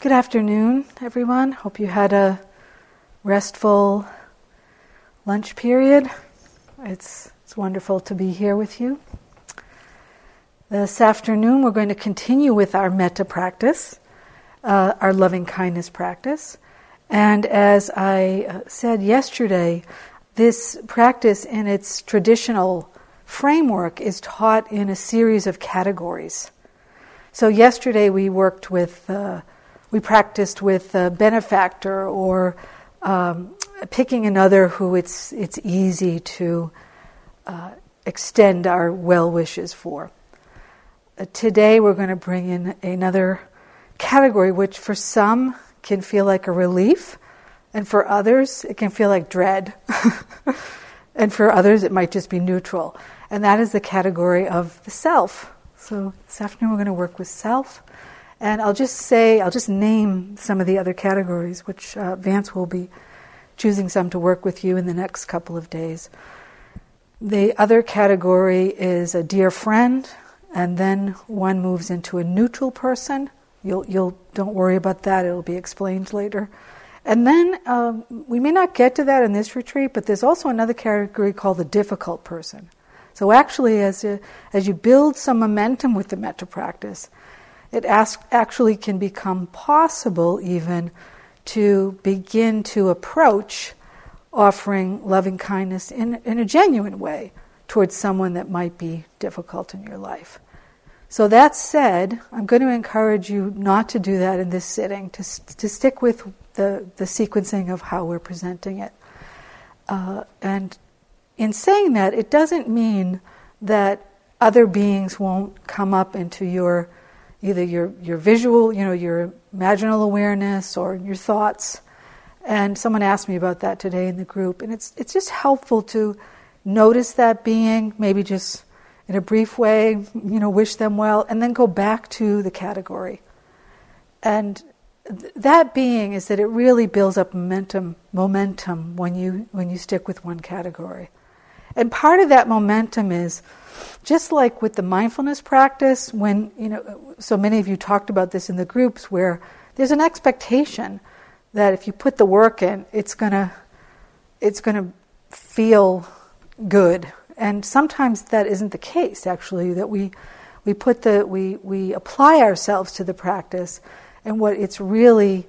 Good afternoon, everyone. Hope you had a restful lunch period. It's, it's wonderful to be here with you. This afternoon, we're going to continue with our metta practice, uh, our loving kindness practice. And as I uh, said yesterday, this practice in its traditional framework is taught in a series of categories. So, yesterday we worked with uh, we practiced with a benefactor or um, picking another who it's, it's easy to uh, extend our well wishes for. Uh, today we're going to bring in another category which for some can feel like a relief, and for others it can feel like dread. and for others it might just be neutral. And that is the category of the self. So this afternoon we're going to work with self. And I'll just say, I'll just name some of the other categories, which uh, Vance will be choosing some to work with you in the next couple of days. The other category is a dear friend, and then one moves into a neutral person. You'll, you'll don't worry about that; it'll be explained later. And then um, we may not get to that in this retreat, but there's also another category called the difficult person. So actually, as you, as you build some momentum with the metta practice, it ask, actually can become possible even to begin to approach offering loving kindness in, in a genuine way towards someone that might be difficult in your life. So, that said, I'm going to encourage you not to do that in this sitting, to, to stick with the, the sequencing of how we're presenting it. Uh, and in saying that, it doesn't mean that other beings won't come up into your either your, your visual, you know, your imaginal awareness or your thoughts. And someone asked me about that today in the group. And it's, it's just helpful to notice that being, maybe just in a brief way, you know, wish them well, and then go back to the category. And th- that being is that it really builds up momentum, momentum when you, when you stick with one category. And part of that momentum is just like with the mindfulness practice, when, you know, so many of you talked about this in the groups where there's an expectation that if you put the work in, it's gonna, it's gonna feel good. And sometimes that isn't the case, actually, that we, we put the, we, we apply ourselves to the practice, and what it's really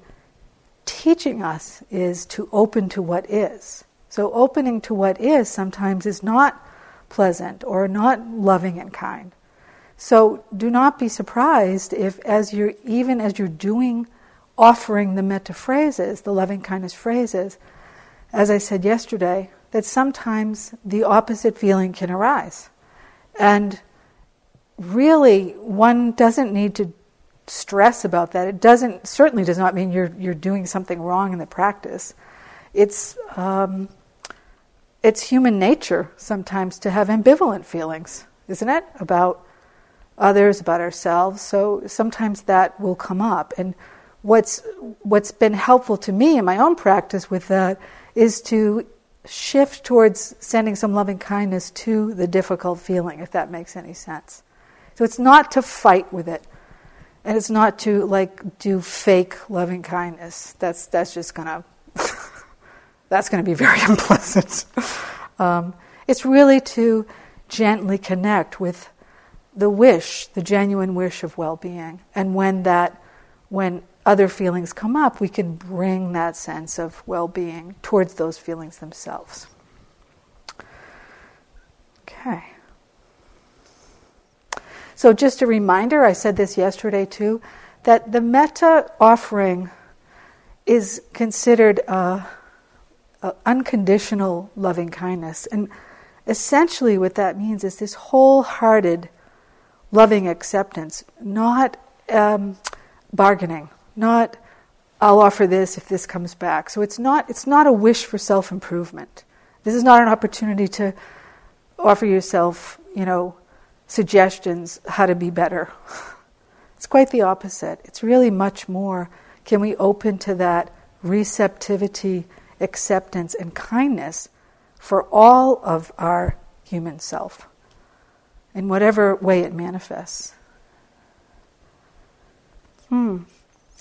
teaching us is to open to what is. So opening to what is sometimes is not pleasant or not loving and kind. So do not be surprised if, as you're even as you're doing, offering the metta phrases, the loving kindness phrases, as I said yesterday, that sometimes the opposite feeling can arise, and really one doesn't need to stress about that. It doesn't certainly does not mean you're you're doing something wrong in the practice. It's um, it's human nature sometimes to have ambivalent feelings, isn't it? About others, about ourselves. So sometimes that will come up. And what's what's been helpful to me in my own practice with that is to shift towards sending some loving kindness to the difficult feeling, if that makes any sense. So it's not to fight with it. And it's not to like do fake loving kindness. That's that's just gonna that's going to be very unpleasant. Um, it's really to gently connect with the wish, the genuine wish of well-being, and when that, when other feelings come up, we can bring that sense of well-being towards those feelings themselves. Okay. So, just a reminder, I said this yesterday too, that the metta offering is considered. Uh, uh, unconditional loving kindness. And essentially, what that means is this wholehearted loving acceptance, not um, bargaining, not I'll offer this if this comes back. So it's not it's not a wish for self improvement. This is not an opportunity to offer yourself, you know, suggestions how to be better. It's quite the opposite. It's really much more. Can we open to that receptivity acceptance, and kindness for all of our human self, in whatever way it manifests. Hmm.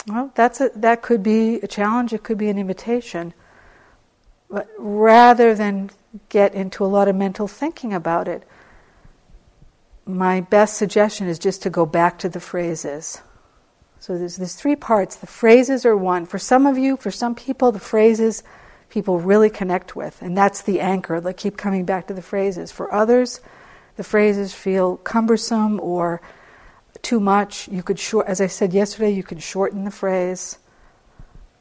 Well, that's a, that could be a challenge, it could be an invitation. But rather than get into a lot of mental thinking about it, my best suggestion is just to go back to the phrases. So there's, there's three parts. The phrases are one. For some of you, for some people, the phrases people really connect with, and that's the anchor. They keep coming back to the phrases. For others, the phrases feel cumbersome or too much. You could short, as I said yesterday, you can shorten the phrase.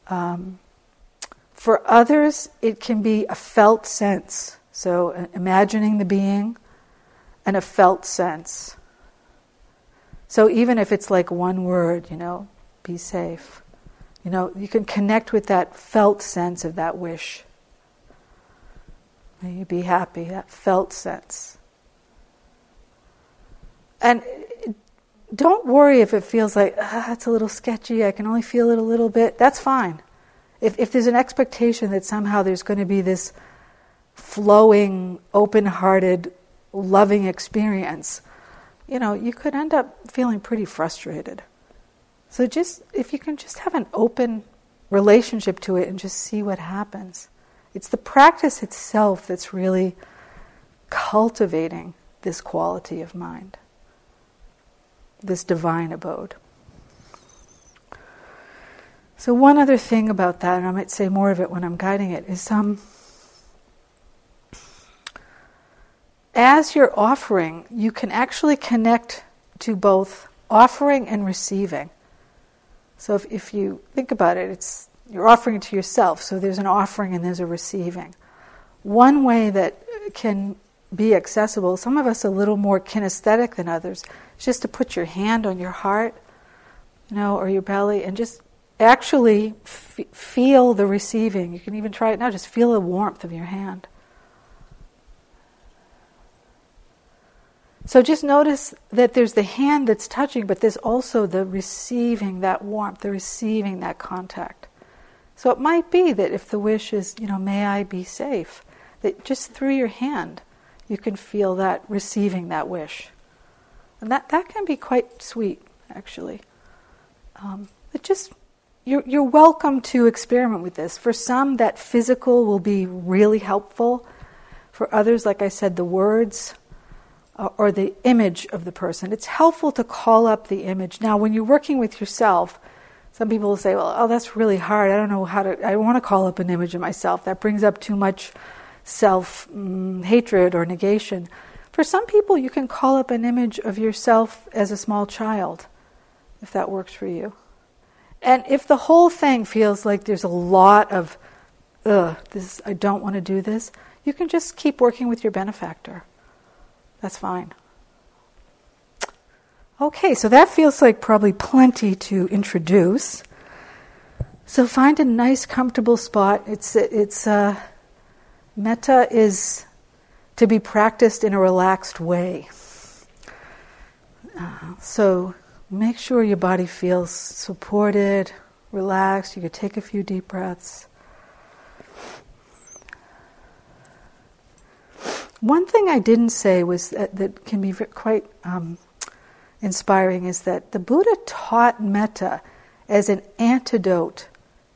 Um, for others, it can be a felt sense. So uh, imagining the being and a felt sense. So even if it's like one word, you know, be safe. You know, you can connect with that felt sense of that wish. May you be happy, that felt sense. And don't worry if it feels like, ah, it's a little sketchy, I can only feel it a little bit. That's fine. If, if there's an expectation that somehow there's going to be this flowing, open hearted, loving experience, you know, you could end up feeling pretty frustrated. So just, if you can just have an open relationship to it and just see what happens. It's the practice itself that's really cultivating this quality of mind, this divine abode. So, one other thing about that, and I might say more of it when I'm guiding it, is um, as you're offering, you can actually connect to both offering and receiving. So, if, if you think about it, it's you're offering it to yourself, so there's an offering and there's a receiving. One way that can be accessible, some of us a little more kinesthetic than others, is just to put your hand on your heart, you know, or your belly, and just actually f- feel the receiving. You can even try it now, just feel the warmth of your hand. So just notice that there's the hand that's touching, but there's also the receiving that warmth, the receiving that contact. So it might be that if the wish is, you know, may I be safe, that just through your hand you can feel that receiving that wish. And that, that can be quite sweet, actually. Um, it just you're, you're welcome to experiment with this. For some, that physical will be really helpful. For others, like I said, the words uh, or the image of the person. It's helpful to call up the image. Now, when you're working with yourself, some people will say, well, oh, that's really hard. I don't know how to, I want to call up an image of myself. That brings up too much self mm, hatred or negation. For some people, you can call up an image of yourself as a small child, if that works for you. And if the whole thing feels like there's a lot of, ugh, this, I don't want to do this, you can just keep working with your benefactor. That's fine. Okay, so that feels like probably plenty to introduce. So find a nice, comfortable spot. It's it's uh, is to be practiced in a relaxed way. Uh, so Make sure your body feels supported, relaxed. You could take a few deep breaths. One thing I didn't say was that, that can be quite um, inspiring is that the Buddha taught metta as an antidote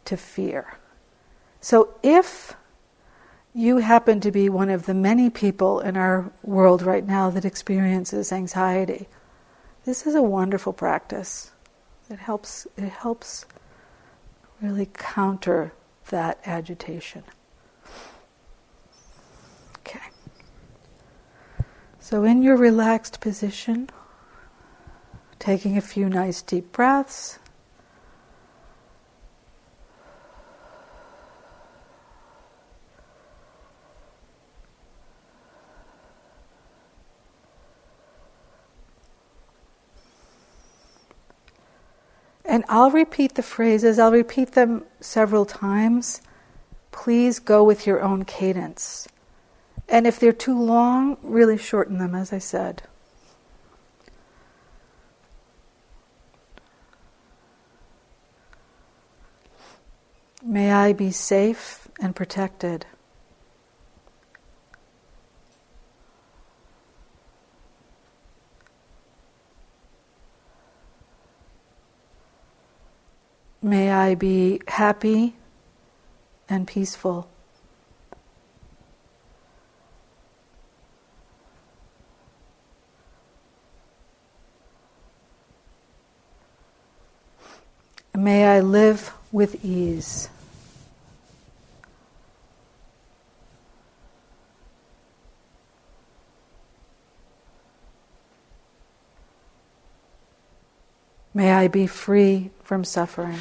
to fear. So if you happen to be one of the many people in our world right now that experiences anxiety, this is a wonderful practice. It helps, it helps really counter that agitation. Okay. So, in your relaxed position, taking a few nice deep breaths. And I'll repeat the phrases, I'll repeat them several times. Please go with your own cadence. And if they're too long, really shorten them, as I said. May I be safe and protected. may I be happy and peaceful. May I live with ease. May I be free from suffering.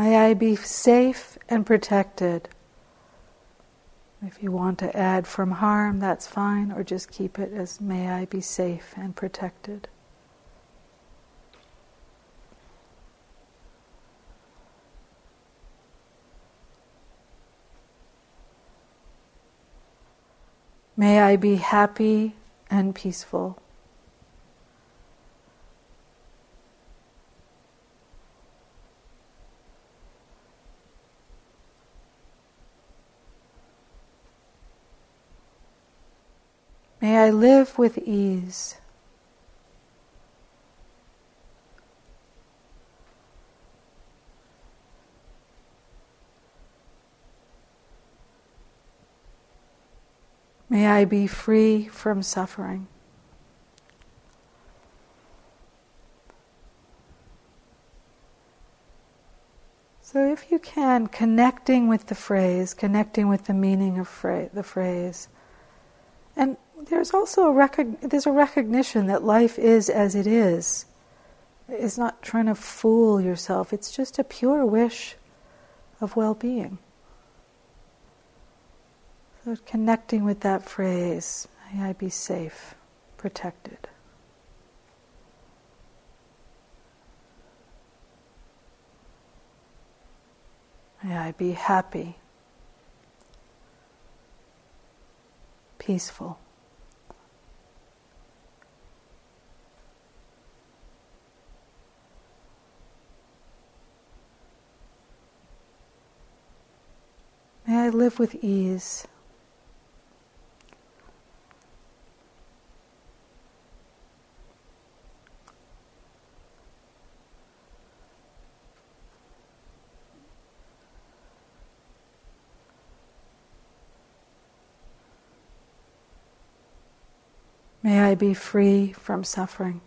May I be safe and protected. If you want to add from harm, that's fine, or just keep it as may I be safe and protected. May I be happy and peaceful. May I live with ease. May I be free from suffering. So, if you can, connecting with the phrase, connecting with the meaning of the phrase, and there's also a recog- there's a recognition that life is as it is. It's not trying to fool yourself. It's just a pure wish of well-being. So connecting with that phrase, may I be safe, protected. May I be happy, peaceful. May I live with ease. May I be free from suffering.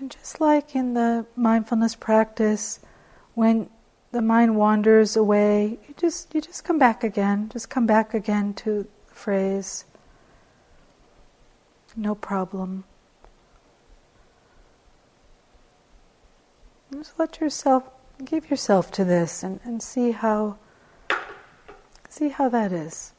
And like in the mindfulness practice, when the mind wanders away, you just you just come back again. Just come back again to the phrase. No problem. Just let yourself give yourself to this and, and see how see how that is.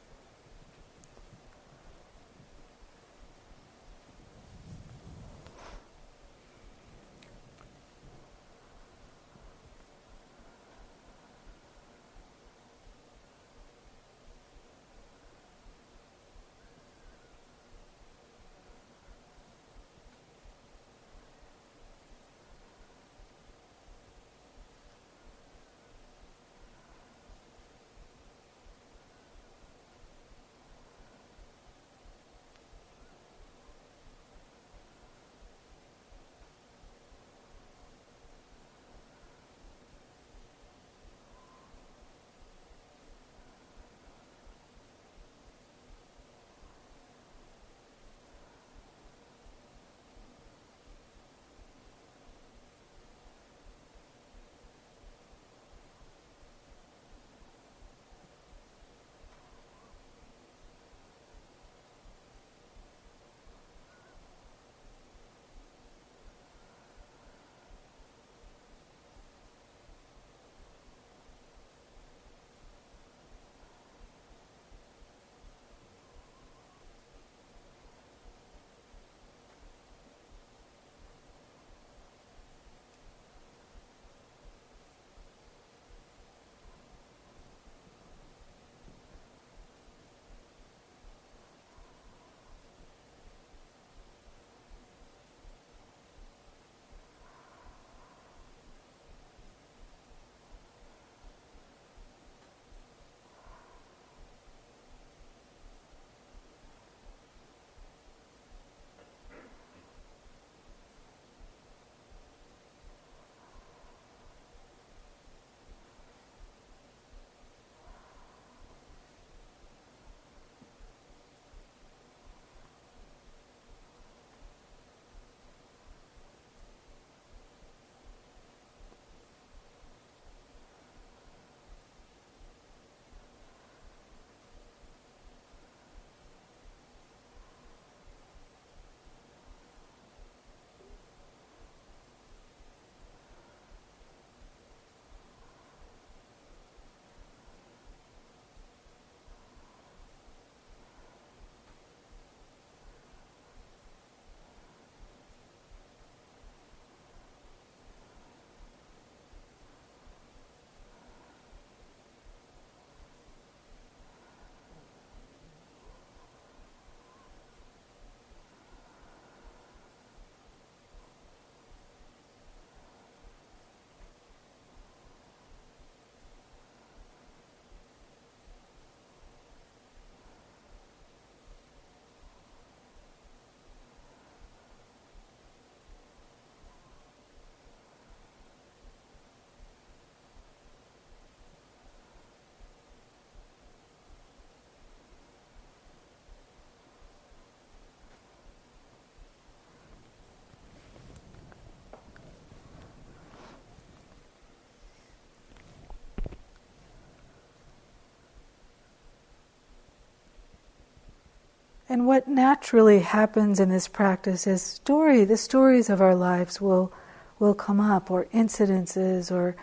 And what naturally happens in this practice is story, the stories of our lives will will come up, or incidences, or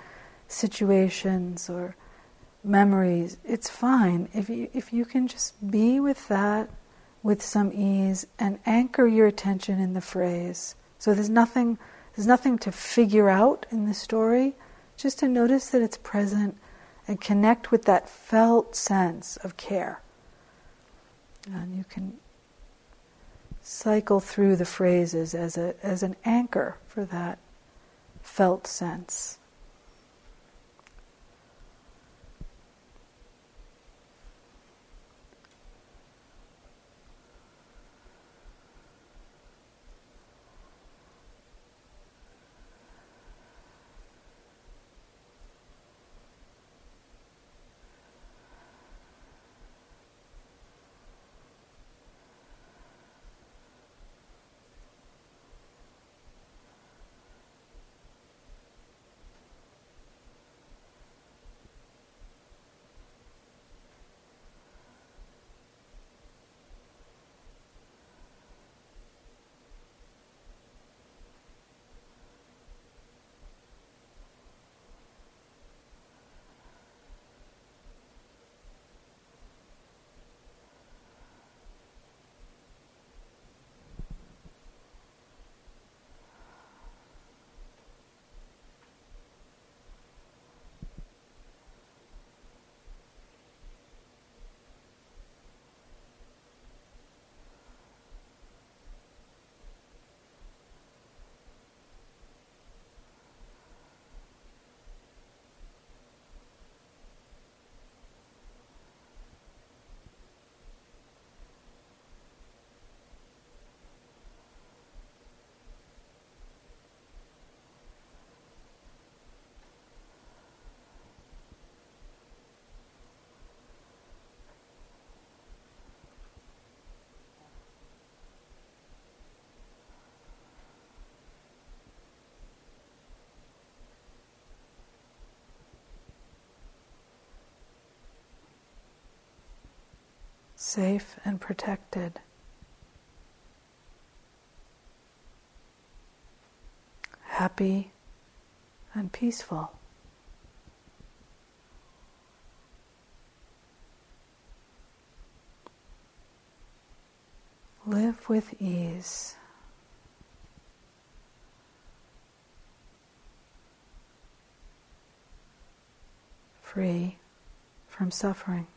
situations, or memories. It's fine if you if you can just be with that with some ease and anchor your attention in the phrase. So there's nothing there's nothing to figure out in the story, just to notice that it's present and connect with that felt sense of care. And you can cycle through the phrases as, a, as an anchor for that felt sense. Safe and protected. Happy and peaceful. Live with ease. Free from suffering.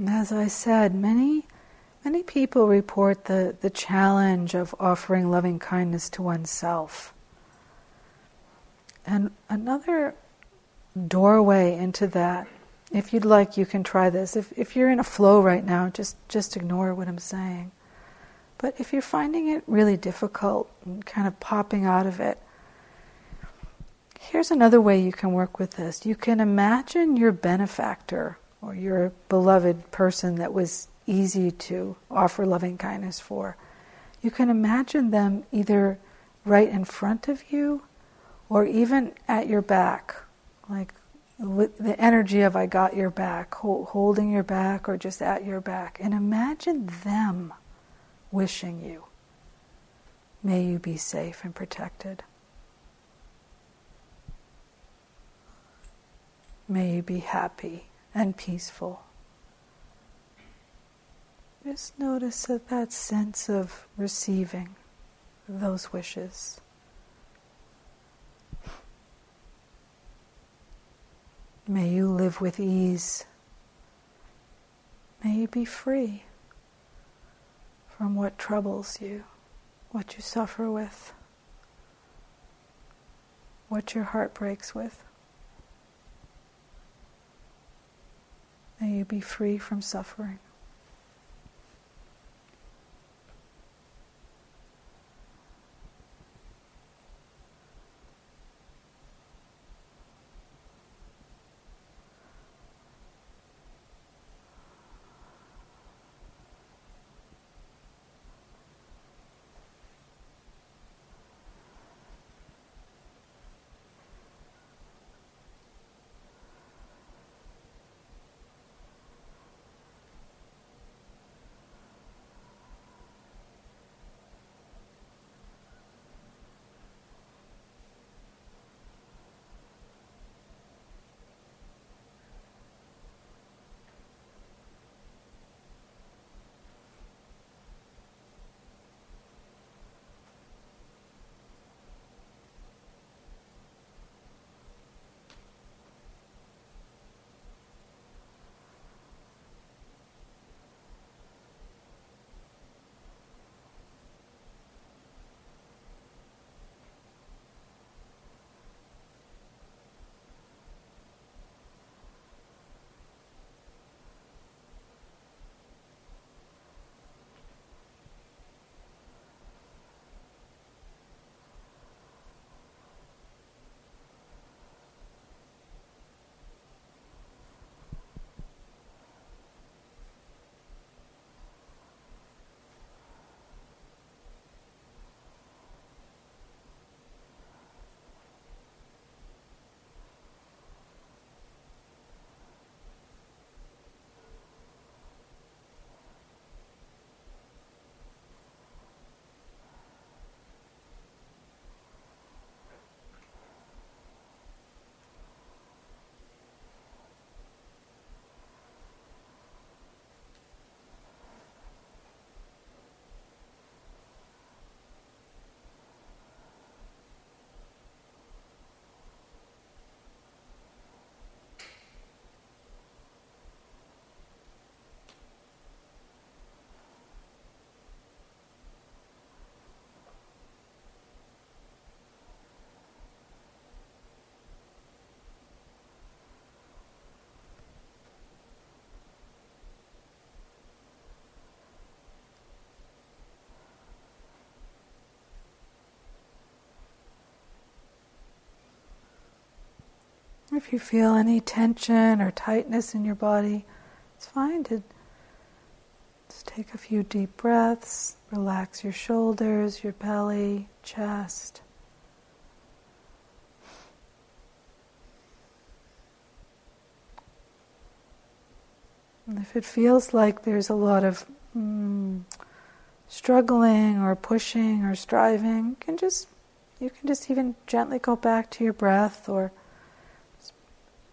And as I said, many many people report the, the challenge of offering loving kindness to oneself. And another doorway into that, if you'd like, you can try this. If, if you're in a flow right now, just, just ignore what I'm saying. But if you're finding it really difficult and kind of popping out of it, here's another way you can work with this. You can imagine your benefactor or your beloved person that was easy to offer loving kindness for. You can imagine them either right in front of you or even at your back, like with the energy of I got your back, holding your back or just at your back. And imagine them wishing you, may you be safe and protected. May you be happy and peaceful. Just notice that, sense of receiving those wishes. May you live with ease. May you be free from what troubles you, what you suffer with, what your heart breaks with. May you be free from suffering. If you feel any tension or tightness in your body, it's fine to just take a few deep breaths, relax your shoulders, your belly, chest. And if it feels like there's a lot of mm, struggling or pushing or striving, you can just you can just even gently go back to your breath or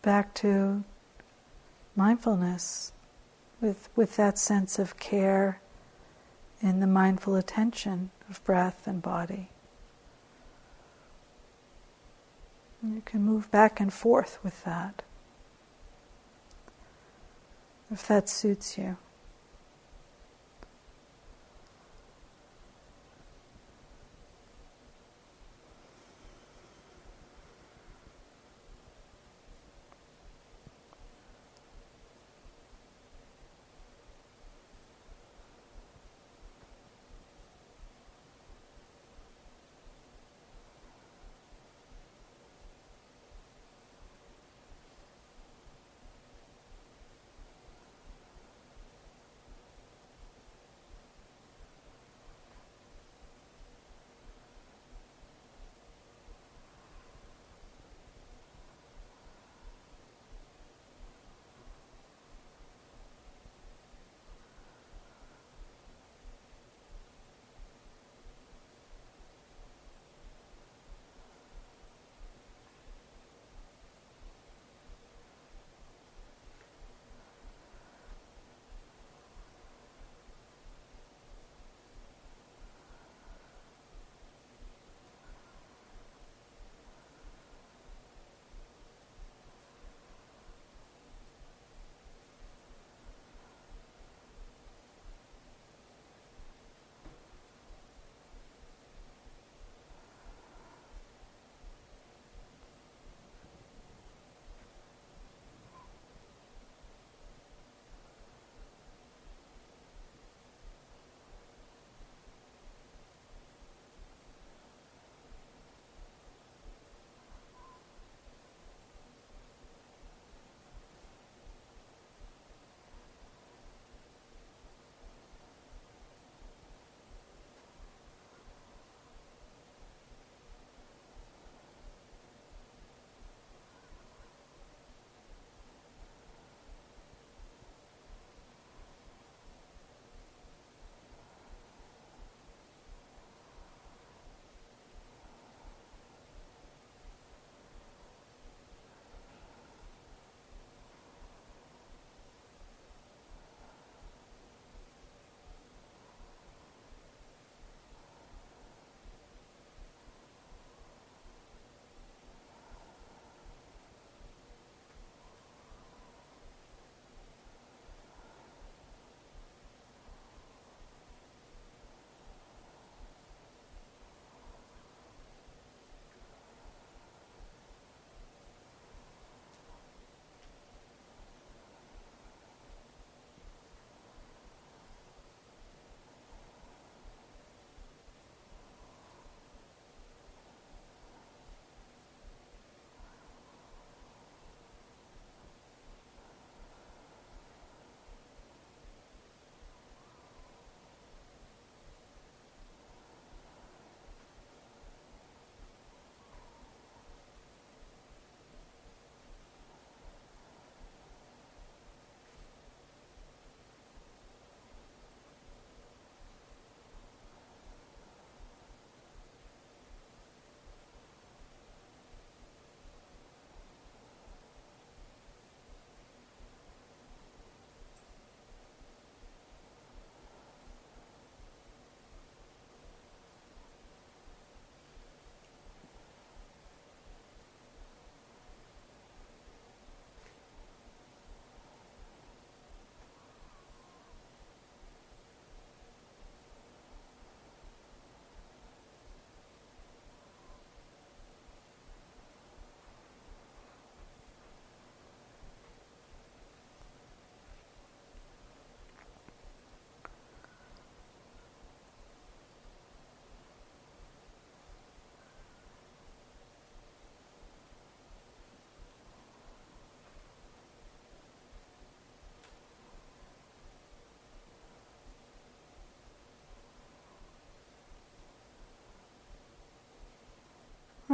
back to mindfulness with, with that sense of care in the mindful attention of breath and body. And you can move back and forth with that. if that suits you.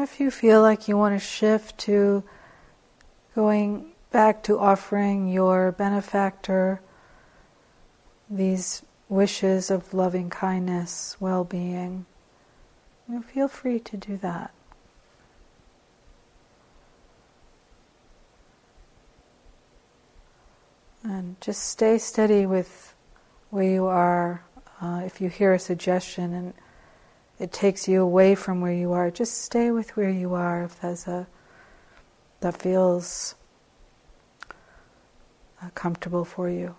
If you feel like you want to shift to going back to offering your benefactor these wishes of loving kindness, well being, you feel free to do that. And just stay steady with where you are. Uh, if you hear a suggestion and it takes you away from where you are, just stay with where you are if there's a that feels uh, comfortable for you.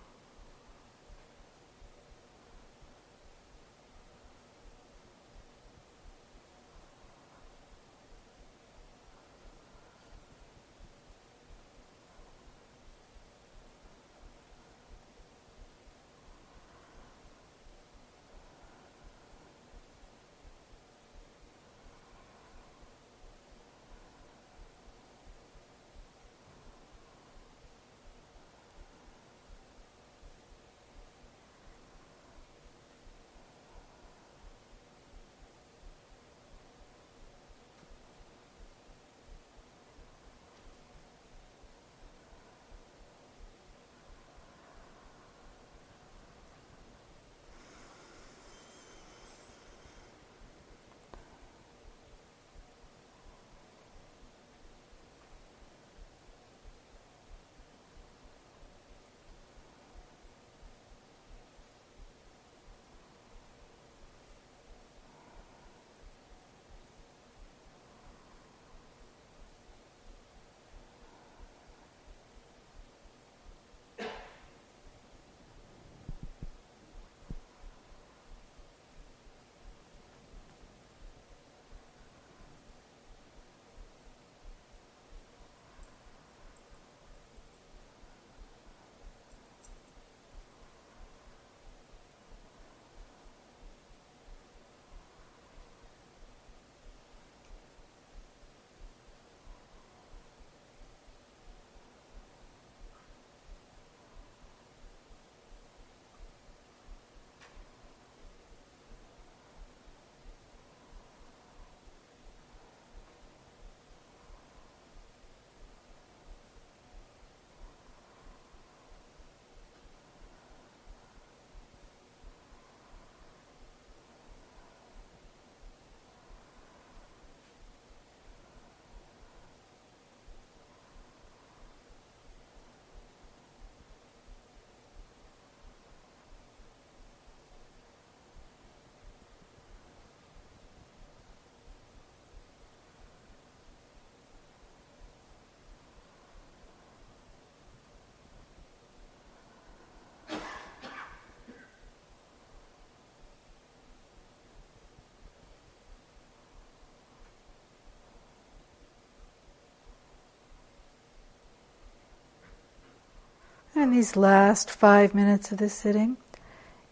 These last five minutes of this sitting,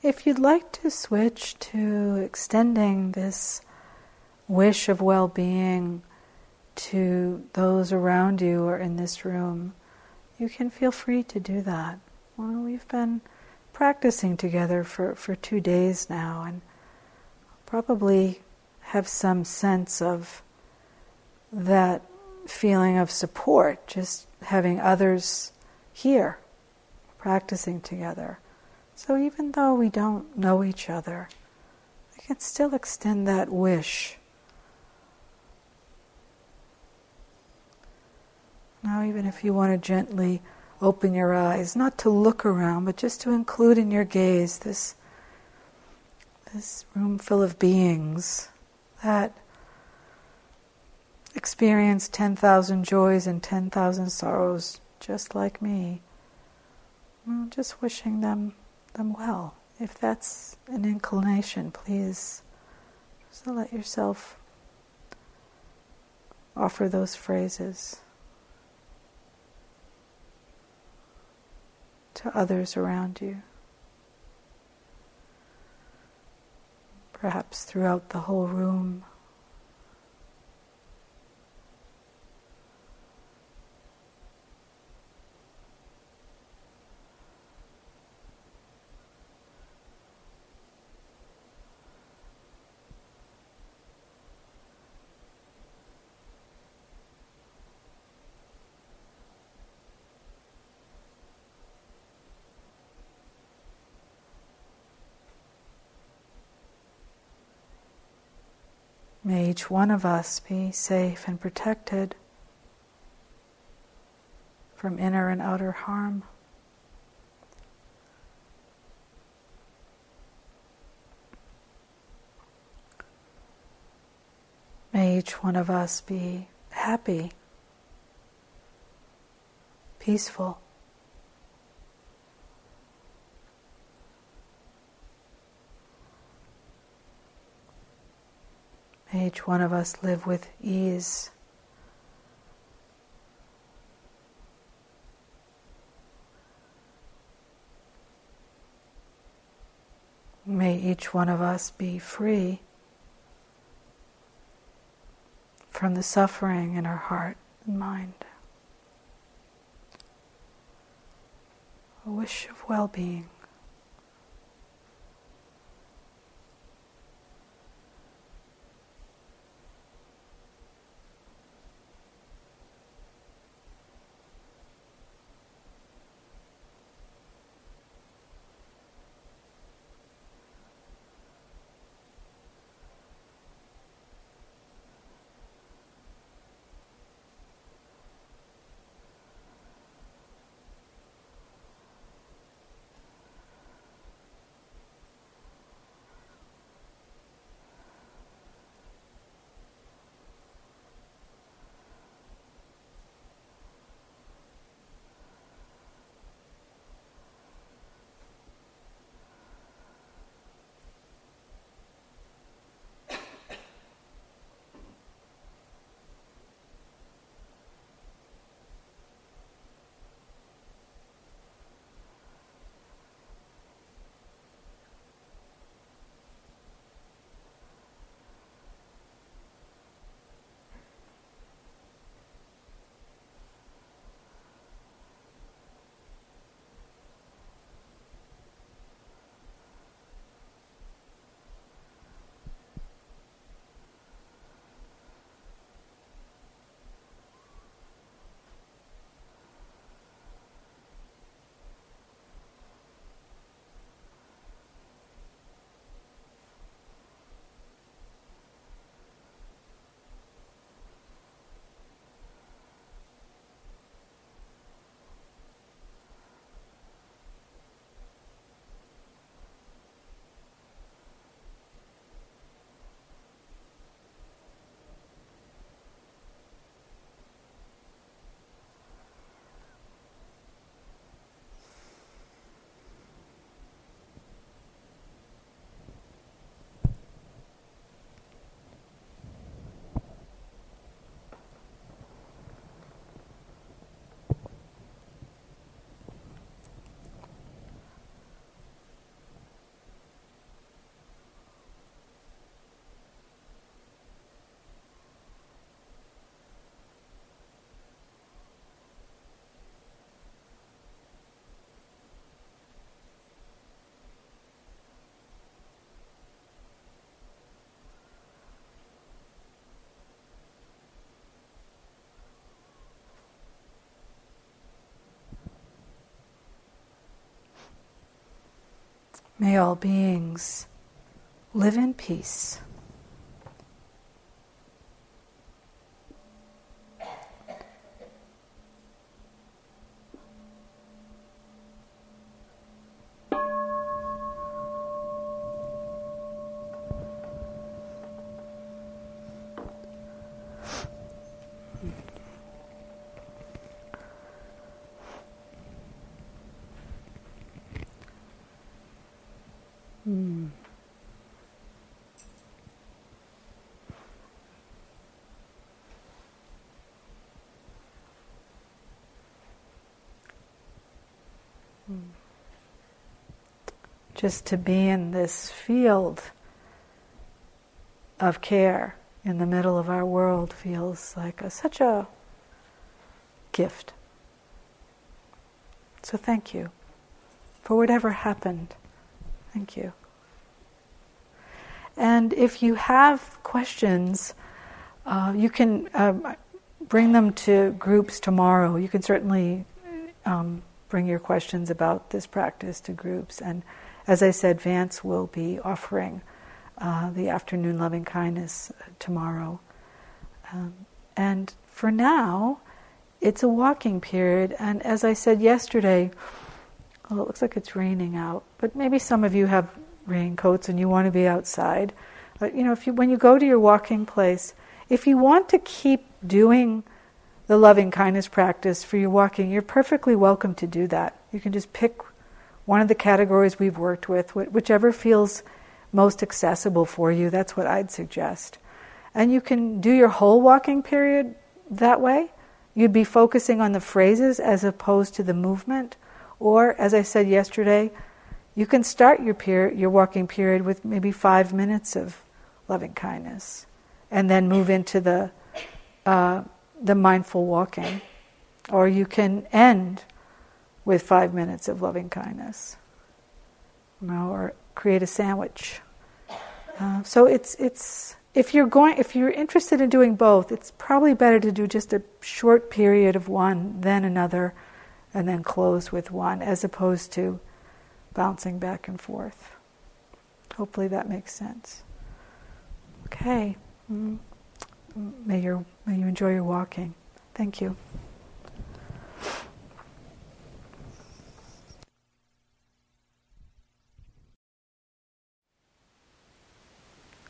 if you'd like to switch to extending this wish of well being to those around you or in this room, you can feel free to do that. Well, we've been practicing together for, for two days now and probably have some sense of that feeling of support, just having others here practicing together. So even though we don't know each other, we can still extend that wish. Now, even if you want to gently open your eyes, not to look around, but just to include in your gaze this, this room full of beings that experience 10,000 joys and 10,000 sorrows just like me. Well, just wishing them them well. If that's an inclination, please just let yourself offer those phrases to others around you. Perhaps throughout the whole room. May each one of us be safe and protected from inner and outer harm. May each one of us be happy, peaceful, May each one of us live with ease. May each one of us be free from the suffering in our heart and mind. A wish of well being. May all beings live in peace. Just to be in this field of care in the middle of our world feels like a, such a gift. So thank you for whatever happened. Thank you. And if you have questions, uh, you can um, bring them to groups tomorrow. You can certainly um, bring your questions about this practice to groups. And as I said, Vance will be offering uh, the afternoon loving kindness uh, tomorrow. Um, and for now, it's a walking period. And as I said yesterday, well, it looks like it's raining out, but maybe some of you have raincoats and you want to be outside. But you know, if you when you go to your walking place, if you want to keep doing the loving kindness practice for your walking, you're perfectly welcome to do that. You can just pick one of the categories we've worked with, whichever feels most accessible for you. That's what I'd suggest. And you can do your whole walking period that way. You'd be focusing on the phrases as opposed to the movement. Or, as I said yesterday, you can start your period, your walking period with maybe five minutes of loving kindness, and then move into the uh, the mindful walking. Or you can end with five minutes of loving kindness, or create a sandwich. Uh, so it's it's if you're going if you're interested in doing both, it's probably better to do just a short period of one, then another, and then close with one, as opposed to bouncing back and forth. Hopefully that makes sense. Okay. Mm. May, your, may you enjoy your walking. Thank you.